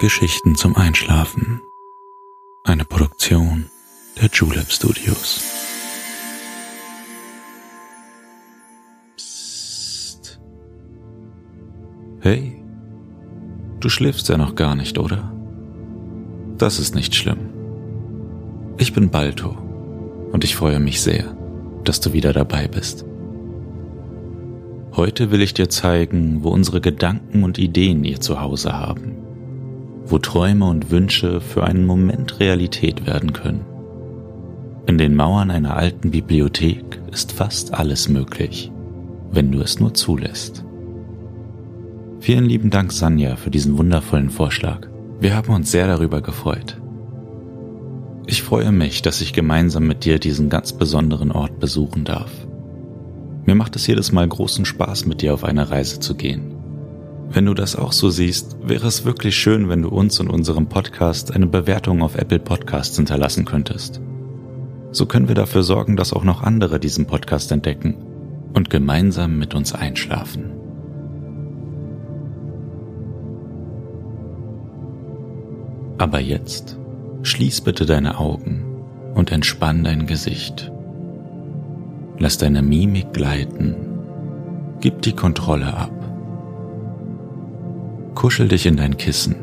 Geschichten zum Einschlafen. Eine Produktion der Julep Studios. Psst. Hey, du schläfst ja noch gar nicht, oder? Das ist nicht schlimm. Ich bin Balto und ich freue mich sehr, dass du wieder dabei bist. Heute will ich dir zeigen, wo unsere Gedanken und Ideen ihr Zuhause haben wo Träume und Wünsche für einen Moment Realität werden können. In den Mauern einer alten Bibliothek ist fast alles möglich, wenn du es nur zulässt. Vielen lieben Dank, Sanja, für diesen wundervollen Vorschlag. Wir haben uns sehr darüber gefreut. Ich freue mich, dass ich gemeinsam mit dir diesen ganz besonderen Ort besuchen darf. Mir macht es jedes Mal großen Spaß, mit dir auf eine Reise zu gehen. Wenn du das auch so siehst, wäre es wirklich schön, wenn du uns und unserem Podcast eine Bewertung auf Apple Podcasts hinterlassen könntest. So können wir dafür sorgen, dass auch noch andere diesen Podcast entdecken und gemeinsam mit uns einschlafen. Aber jetzt schließ bitte deine Augen und entspann dein Gesicht. Lass deine Mimik gleiten. Gib die Kontrolle ab. Kuschel dich in dein Kissen,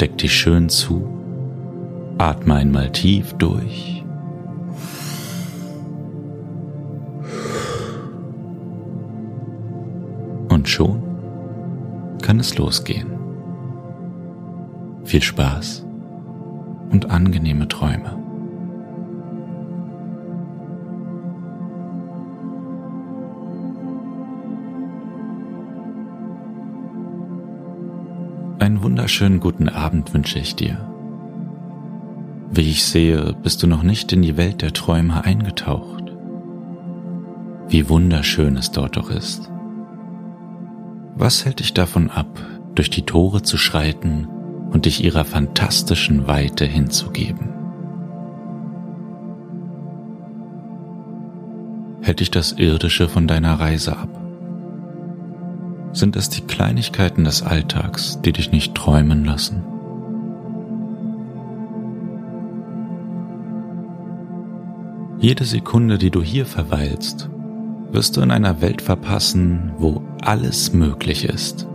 deck dich schön zu, atme einmal tief durch. Und schon kann es losgehen. Viel Spaß und angenehme Träume. Einen wunderschönen guten Abend wünsche ich dir. Wie ich sehe, bist du noch nicht in die Welt der Träume eingetaucht. Wie wunderschön es dort doch ist. Was hält dich davon ab, durch die Tore zu schreiten und dich ihrer fantastischen Weite hinzugeben? Hält dich das Irdische von deiner Reise ab? Sind es die Kleinigkeiten des Alltags, die dich nicht träumen lassen? Jede Sekunde, die du hier verweilst, wirst du in einer Welt verpassen, wo alles möglich ist.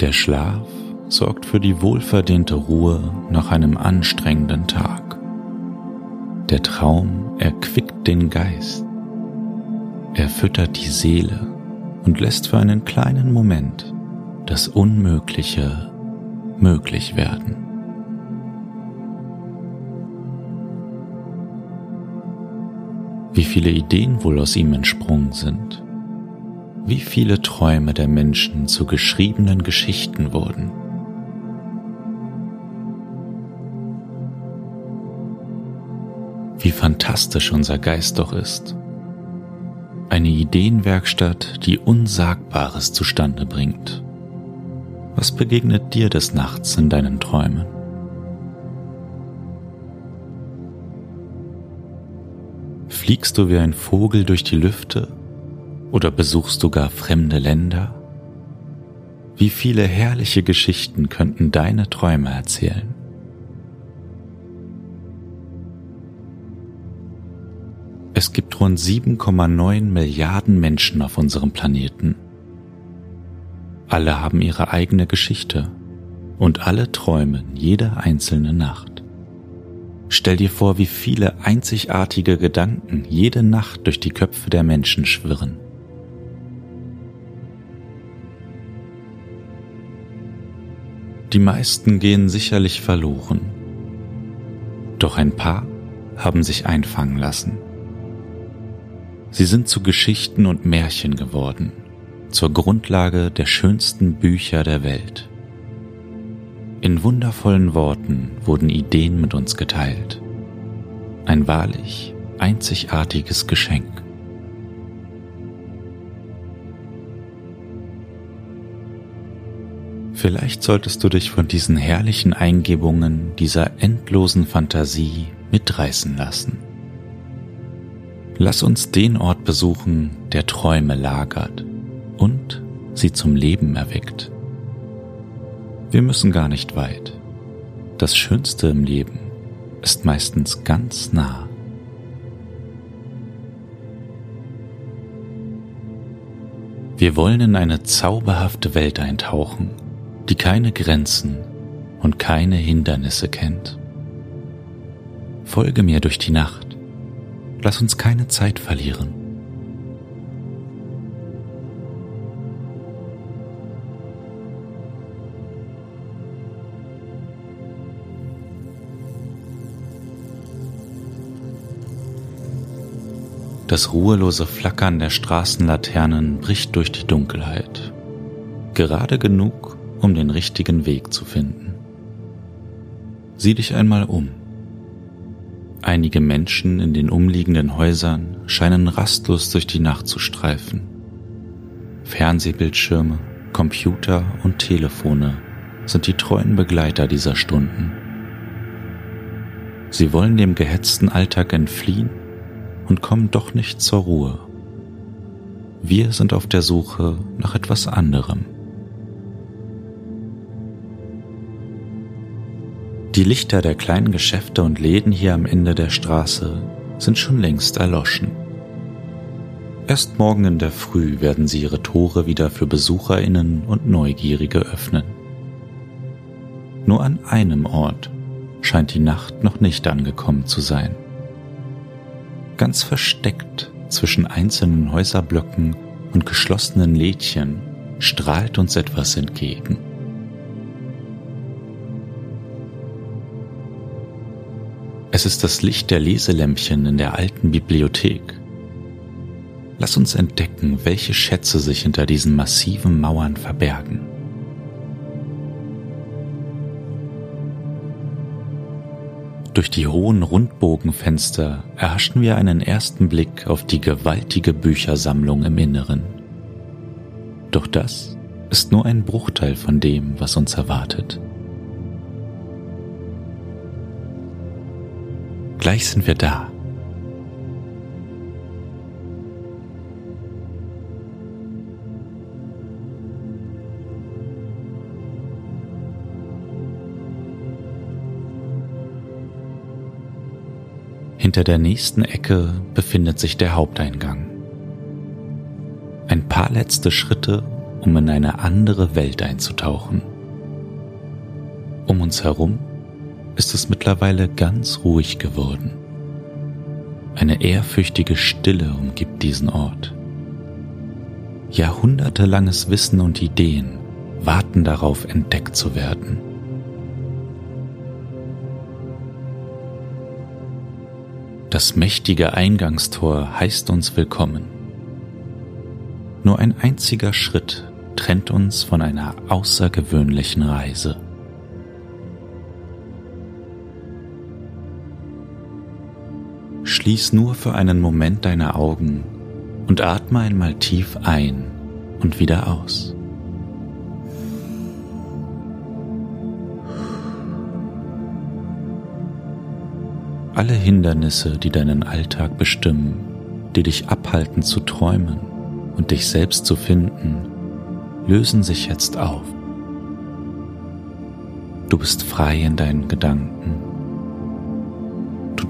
Der Schlaf sorgt für die wohlverdiente Ruhe nach einem anstrengenden Tag. Der Traum erquickt den Geist. Er füttert die Seele und lässt für einen kleinen Moment das Unmögliche möglich werden. Wie viele Ideen wohl aus ihm entsprungen sind, wie viele Träume der Menschen zu geschriebenen Geschichten wurden. Wie fantastisch unser Geist doch ist. Eine Ideenwerkstatt, die Unsagbares zustande bringt. Was begegnet dir des Nachts in deinen Träumen? Fliegst du wie ein Vogel durch die Lüfte oder besuchst du gar fremde Länder? Wie viele herrliche Geschichten könnten deine Träume erzählen? Es gibt rund 7,9 Milliarden Menschen auf unserem Planeten. Alle haben ihre eigene Geschichte und alle träumen jede einzelne Nacht. Stell dir vor, wie viele einzigartige Gedanken jede Nacht durch die Köpfe der Menschen schwirren. Die meisten gehen sicherlich verloren, doch ein paar haben sich einfangen lassen. Sie sind zu Geschichten und Märchen geworden, zur Grundlage der schönsten Bücher der Welt. In wundervollen Worten wurden Ideen mit uns geteilt. Ein wahrlich einzigartiges Geschenk. Vielleicht solltest du dich von diesen herrlichen Eingebungen dieser endlosen Fantasie mitreißen lassen. Lass uns den Ort besuchen, der Träume lagert und sie zum Leben erweckt. Wir müssen gar nicht weit. Das Schönste im Leben ist meistens ganz nah. Wir wollen in eine zauberhafte Welt eintauchen, die keine Grenzen und keine Hindernisse kennt. Folge mir durch die Nacht. Lass uns keine Zeit verlieren. Das ruhelose Flackern der Straßenlaternen bricht durch die Dunkelheit. Gerade genug, um den richtigen Weg zu finden. Sieh dich einmal um. Einige Menschen in den umliegenden Häusern scheinen rastlos durch die Nacht zu streifen. Fernsehbildschirme, Computer und Telefone sind die treuen Begleiter dieser Stunden. Sie wollen dem gehetzten Alltag entfliehen und kommen doch nicht zur Ruhe. Wir sind auf der Suche nach etwas anderem. Die Lichter der kleinen Geschäfte und Läden hier am Ende der Straße sind schon längst erloschen. Erst morgen in der Früh werden sie ihre Tore wieder für Besucherinnen und Neugierige öffnen. Nur an einem Ort scheint die Nacht noch nicht angekommen zu sein. Ganz versteckt zwischen einzelnen Häuserblöcken und geschlossenen Lädchen strahlt uns etwas entgegen. Es ist das Licht der Leselämpchen in der alten Bibliothek. Lass uns entdecken, welche Schätze sich hinter diesen massiven Mauern verbergen. Durch die hohen Rundbogenfenster erhaschen wir einen ersten Blick auf die gewaltige Büchersammlung im Inneren. Doch das ist nur ein Bruchteil von dem, was uns erwartet. Gleich sind wir da. Hinter der nächsten Ecke befindet sich der Haupteingang. Ein paar letzte Schritte, um in eine andere Welt einzutauchen. Um uns herum ist es mittlerweile ganz ruhig geworden. Eine ehrfürchtige Stille umgibt diesen Ort. Jahrhundertelanges Wissen und Ideen warten darauf, entdeckt zu werden. Das mächtige Eingangstor heißt uns willkommen. Nur ein einziger Schritt trennt uns von einer außergewöhnlichen Reise. Schließ nur für einen Moment deine Augen und atme einmal tief ein und wieder aus. alle Hindernisse, die deinen Alltag bestimmen, die dich abhalten zu träumen und dich selbst zu finden, lösen sich jetzt auf. Du bist frei in deinen Gedanken.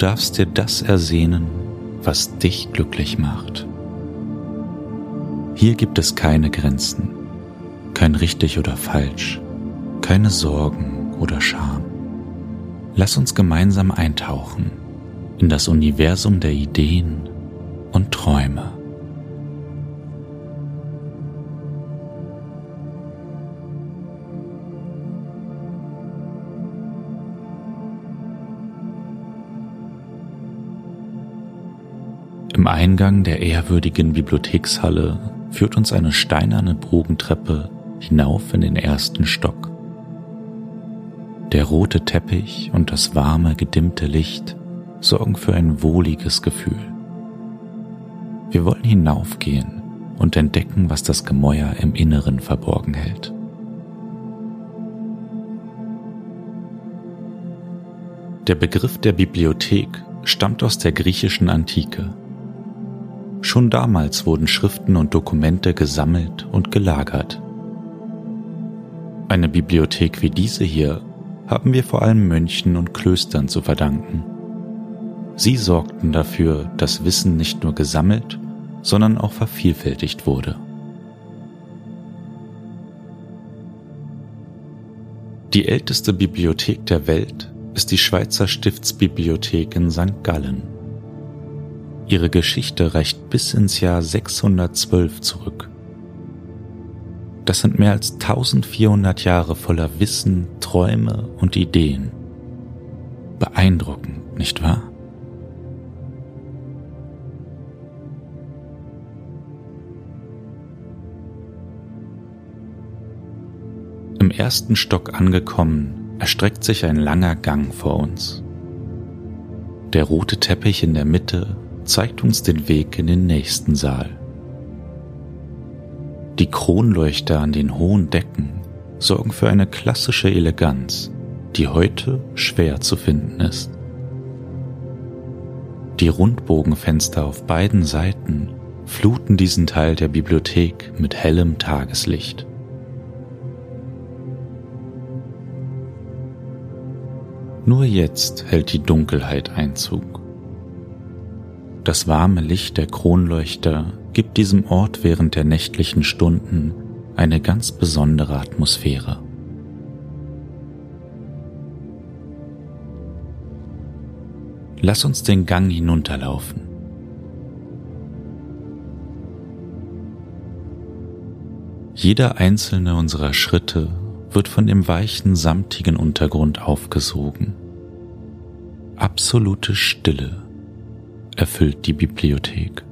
Darfst dir das ersehnen, was dich glücklich macht. Hier gibt es keine Grenzen, kein richtig oder falsch, keine Sorgen oder Scham. Lass uns gemeinsam eintauchen in das Universum der Ideen und Träume. Im Eingang der ehrwürdigen Bibliothekshalle führt uns eine steinerne Bogentreppe hinauf in den ersten Stock. Der rote Teppich und das warme, gedimmte Licht sorgen für ein wohliges Gefühl. Wir wollen hinaufgehen und entdecken, was das Gemäuer im Inneren verborgen hält. Der Begriff der Bibliothek stammt aus der griechischen Antike. Schon damals wurden Schriften und Dokumente gesammelt und gelagert. Eine Bibliothek wie diese hier haben wir vor allem Mönchen und Klöstern zu verdanken. Sie sorgten dafür, dass Wissen nicht nur gesammelt, sondern auch vervielfältigt wurde. Die älteste Bibliothek der Welt ist die Schweizer Stiftsbibliothek in St. Gallen. Ihre Geschichte reicht bis ins Jahr 612 zurück. Das sind mehr als 1400 Jahre voller Wissen, Träume und Ideen. Beeindruckend, nicht wahr? Im ersten Stock angekommen, erstreckt sich ein langer Gang vor uns. Der rote Teppich in der Mitte zeigt uns den Weg in den nächsten Saal. Die Kronleuchter an den hohen Decken sorgen für eine klassische Eleganz, die heute schwer zu finden ist. Die Rundbogenfenster auf beiden Seiten fluten diesen Teil der Bibliothek mit hellem Tageslicht. Nur jetzt hält die Dunkelheit Einzug. Das warme Licht der Kronleuchter gibt diesem Ort während der nächtlichen Stunden eine ganz besondere Atmosphäre. Lass uns den Gang hinunterlaufen. Jeder einzelne unserer Schritte wird von dem weichen, samtigen Untergrund aufgesogen. Absolute Stille erfüllt die Bibliothek.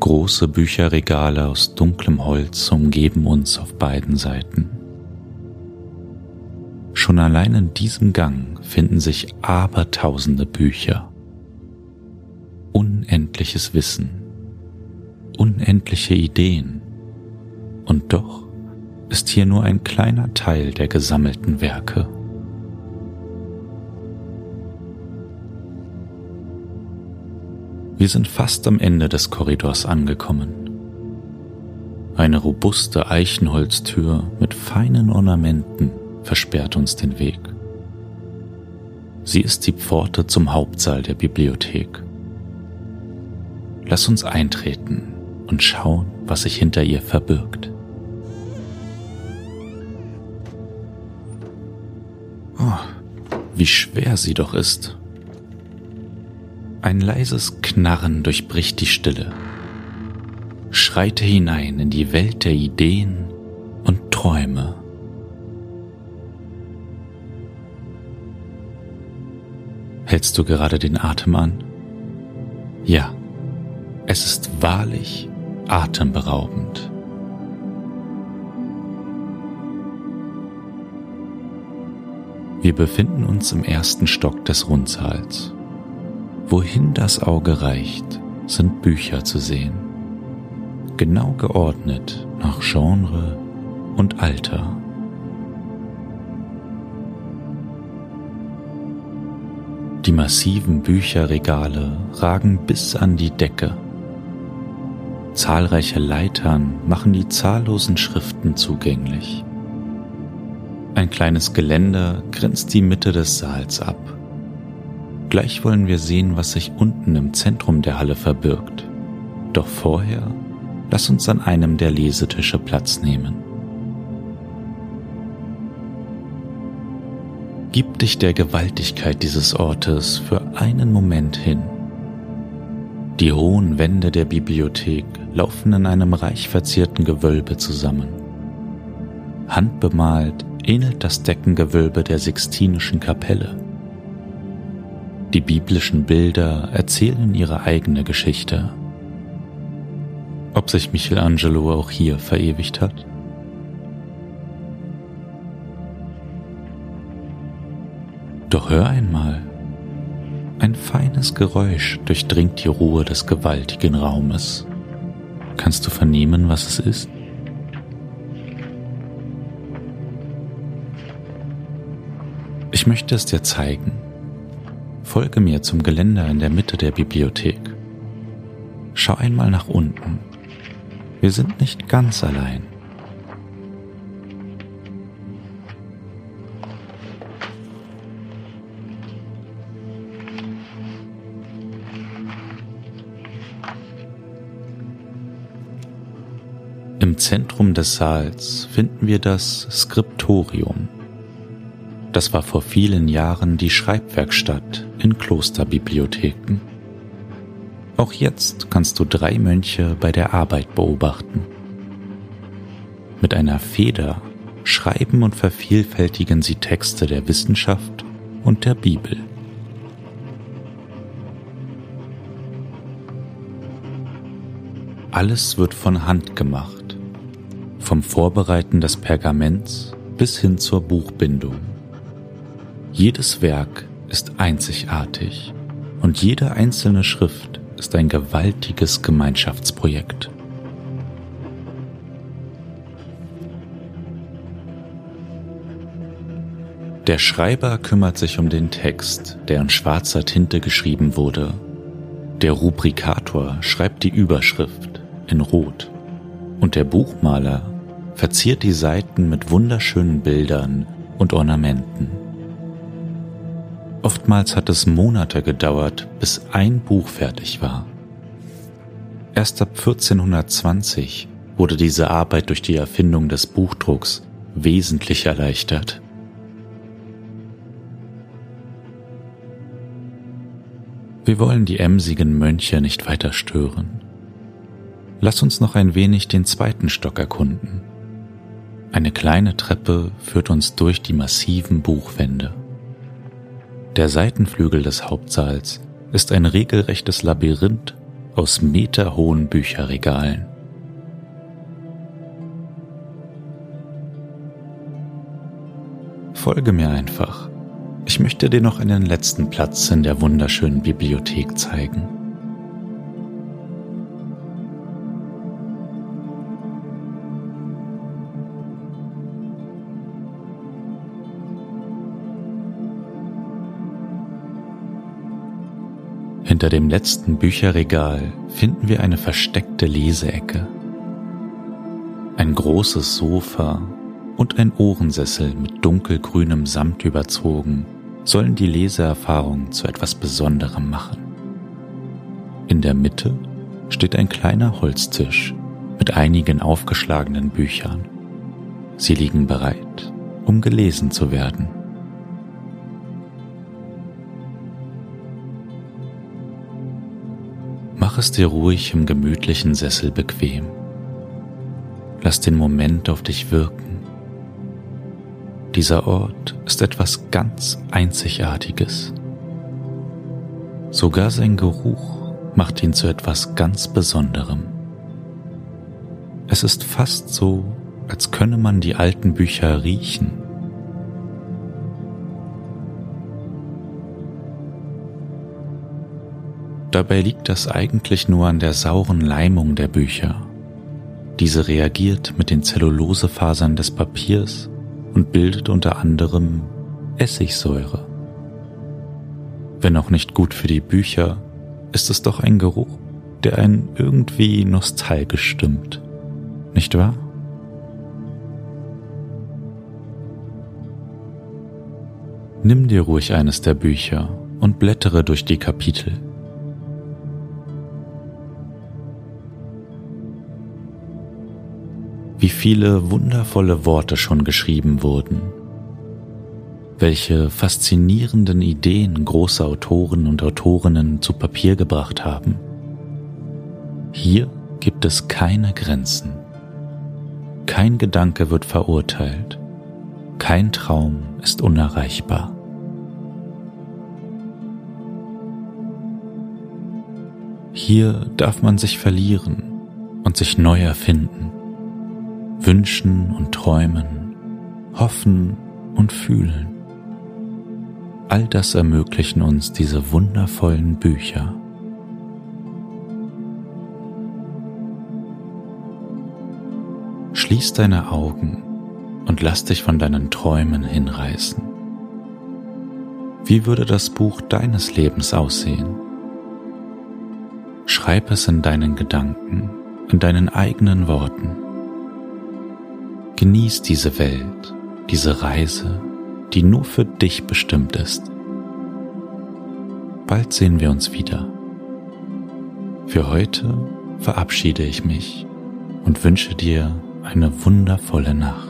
Große Bücherregale aus dunklem Holz umgeben uns auf beiden Seiten. Schon allein in diesem Gang finden sich abertausende Bücher. Unendliches Wissen, unendliche Ideen. Und doch ist hier nur ein kleiner Teil der gesammelten Werke. Wir sind fast am Ende des Korridors angekommen. Eine robuste Eichenholztür mit feinen Ornamenten versperrt uns den Weg. Sie ist die Pforte zum Hauptsaal der Bibliothek. Lass uns eintreten und schauen, was sich hinter ihr verbirgt. wie schwer sie doch ist. Ein leises Knarren durchbricht die Stille. Schreite hinein in die Welt der Ideen und Träume. Hältst du gerade den Atem an? Ja, es ist wahrlich atemberaubend. Wir befinden uns im ersten Stock des Rundsaals. Wohin das Auge reicht, sind Bücher zu sehen. Genau geordnet nach Genre und Alter. Die massiven Bücherregale ragen bis an die Decke. Zahlreiche Leitern machen die zahllosen Schriften zugänglich. Ein kleines Geländer grenzt die Mitte des Saals ab. Gleich wollen wir sehen, was sich unten im Zentrum der Halle verbirgt. Doch vorher lass uns an einem der Lesetische Platz nehmen. Gib dich der Gewaltigkeit dieses Ortes für einen Moment hin. Die hohen Wände der Bibliothek laufen in einem reich verzierten Gewölbe zusammen. Handbemalt ähnelt das Deckengewölbe der Sixtinischen Kapelle. Die biblischen Bilder erzählen ihre eigene Geschichte. Ob sich Michelangelo auch hier verewigt hat? Doch hör einmal. Ein feines Geräusch durchdringt die Ruhe des gewaltigen Raumes. Kannst du vernehmen, was es ist? Ich möchte es dir zeigen. Folge mir zum Geländer in der Mitte der Bibliothek. schau einmal nach unten. Wir sind nicht ganz allein. Im Zentrum des Saals finden wir das Skriptorium. Das war vor vielen Jahren die Schreibwerkstatt in Klosterbibliotheken. Auch jetzt kannst du drei Mönche bei der Arbeit beobachten. Mit einer Feder schreiben und vervielfältigen sie Texte der Wissenschaft und der Bibel. Alles wird von Hand gemacht, vom Vorbereiten des Pergaments bis hin zur Buchbindung. Jedes Werk ist einzigartig und jede einzelne Schrift ist ein gewaltiges Gemeinschaftsprojekt. Der Schreiber kümmert sich um den Text, der in schwarzer Tinte geschrieben wurde. Der Rubrikator schreibt die Überschrift in Rot und der Buchmaler verziert die Seiten mit wunderschönen Bildern und Ornamenten. Oftmals hat es Monate gedauert, bis ein Buch fertig war. Erst ab 1420 wurde diese Arbeit durch die Erfindung des Buchdrucks wesentlich erleichtert. Wir wollen die emsigen Mönche nicht weiter stören. Lass uns noch ein wenig den zweiten Stock erkunden. Eine kleine Treppe führt uns durch die massiven Buchwände. Der Seitenflügel des Hauptsaals ist ein regelrechtes Labyrinth aus meterhohen Bücherregalen. Folge mir einfach. Ich möchte dir noch einen letzten Platz in der wunderschönen Bibliothek zeigen. Hinter dem letzten Bücherregal finden wir eine versteckte Leseecke. Ein großes Sofa und ein Ohrensessel mit dunkelgrünem Samt überzogen sollen die Leseerfahrung zu etwas Besonderem machen. In der Mitte steht ein kleiner Holztisch mit einigen aufgeschlagenen Büchern. Sie liegen bereit, um gelesen zu werden. Es dir ruhig im gemütlichen Sessel bequem. Lass den Moment auf dich wirken. Dieser Ort ist etwas ganz Einzigartiges. Sogar sein Geruch macht ihn zu etwas ganz Besonderem. Es ist fast so, als könne man die alten Bücher riechen Dabei liegt das eigentlich nur an der sauren Leimung der Bücher. Diese reagiert mit den Zellulosefasern des Papiers und bildet unter anderem Essigsäure. Wenn auch nicht gut für die Bücher, ist es doch ein Geruch, der einen irgendwie nostalgisch stimmt. Nicht wahr? Nimm dir ruhig eines der Bücher und blättere durch die Kapitel. Wie viele wundervolle Worte schon geschrieben wurden, welche faszinierenden Ideen große Autoren und Autorinnen zu Papier gebracht haben. Hier gibt es keine Grenzen. Kein Gedanke wird verurteilt. Kein Traum ist unerreichbar. Hier darf man sich verlieren und sich neu erfinden wünschen und träumen, hoffen und fühlen. All das ermöglichen uns diese wundervollen Bücher. Schließ deine Augen und lass dich von deinen Träumen hinreißen. Wie würde das Buch deines Lebens aussehen? Beschreib es in deinen Gedanken, in deinen eigenen Worten. Genieß diese Welt, diese Reise, die nur für dich bestimmt ist. Bald sehen wir uns wieder. Für heute verabschiede ich mich und wünsche dir eine wundervolle Nacht.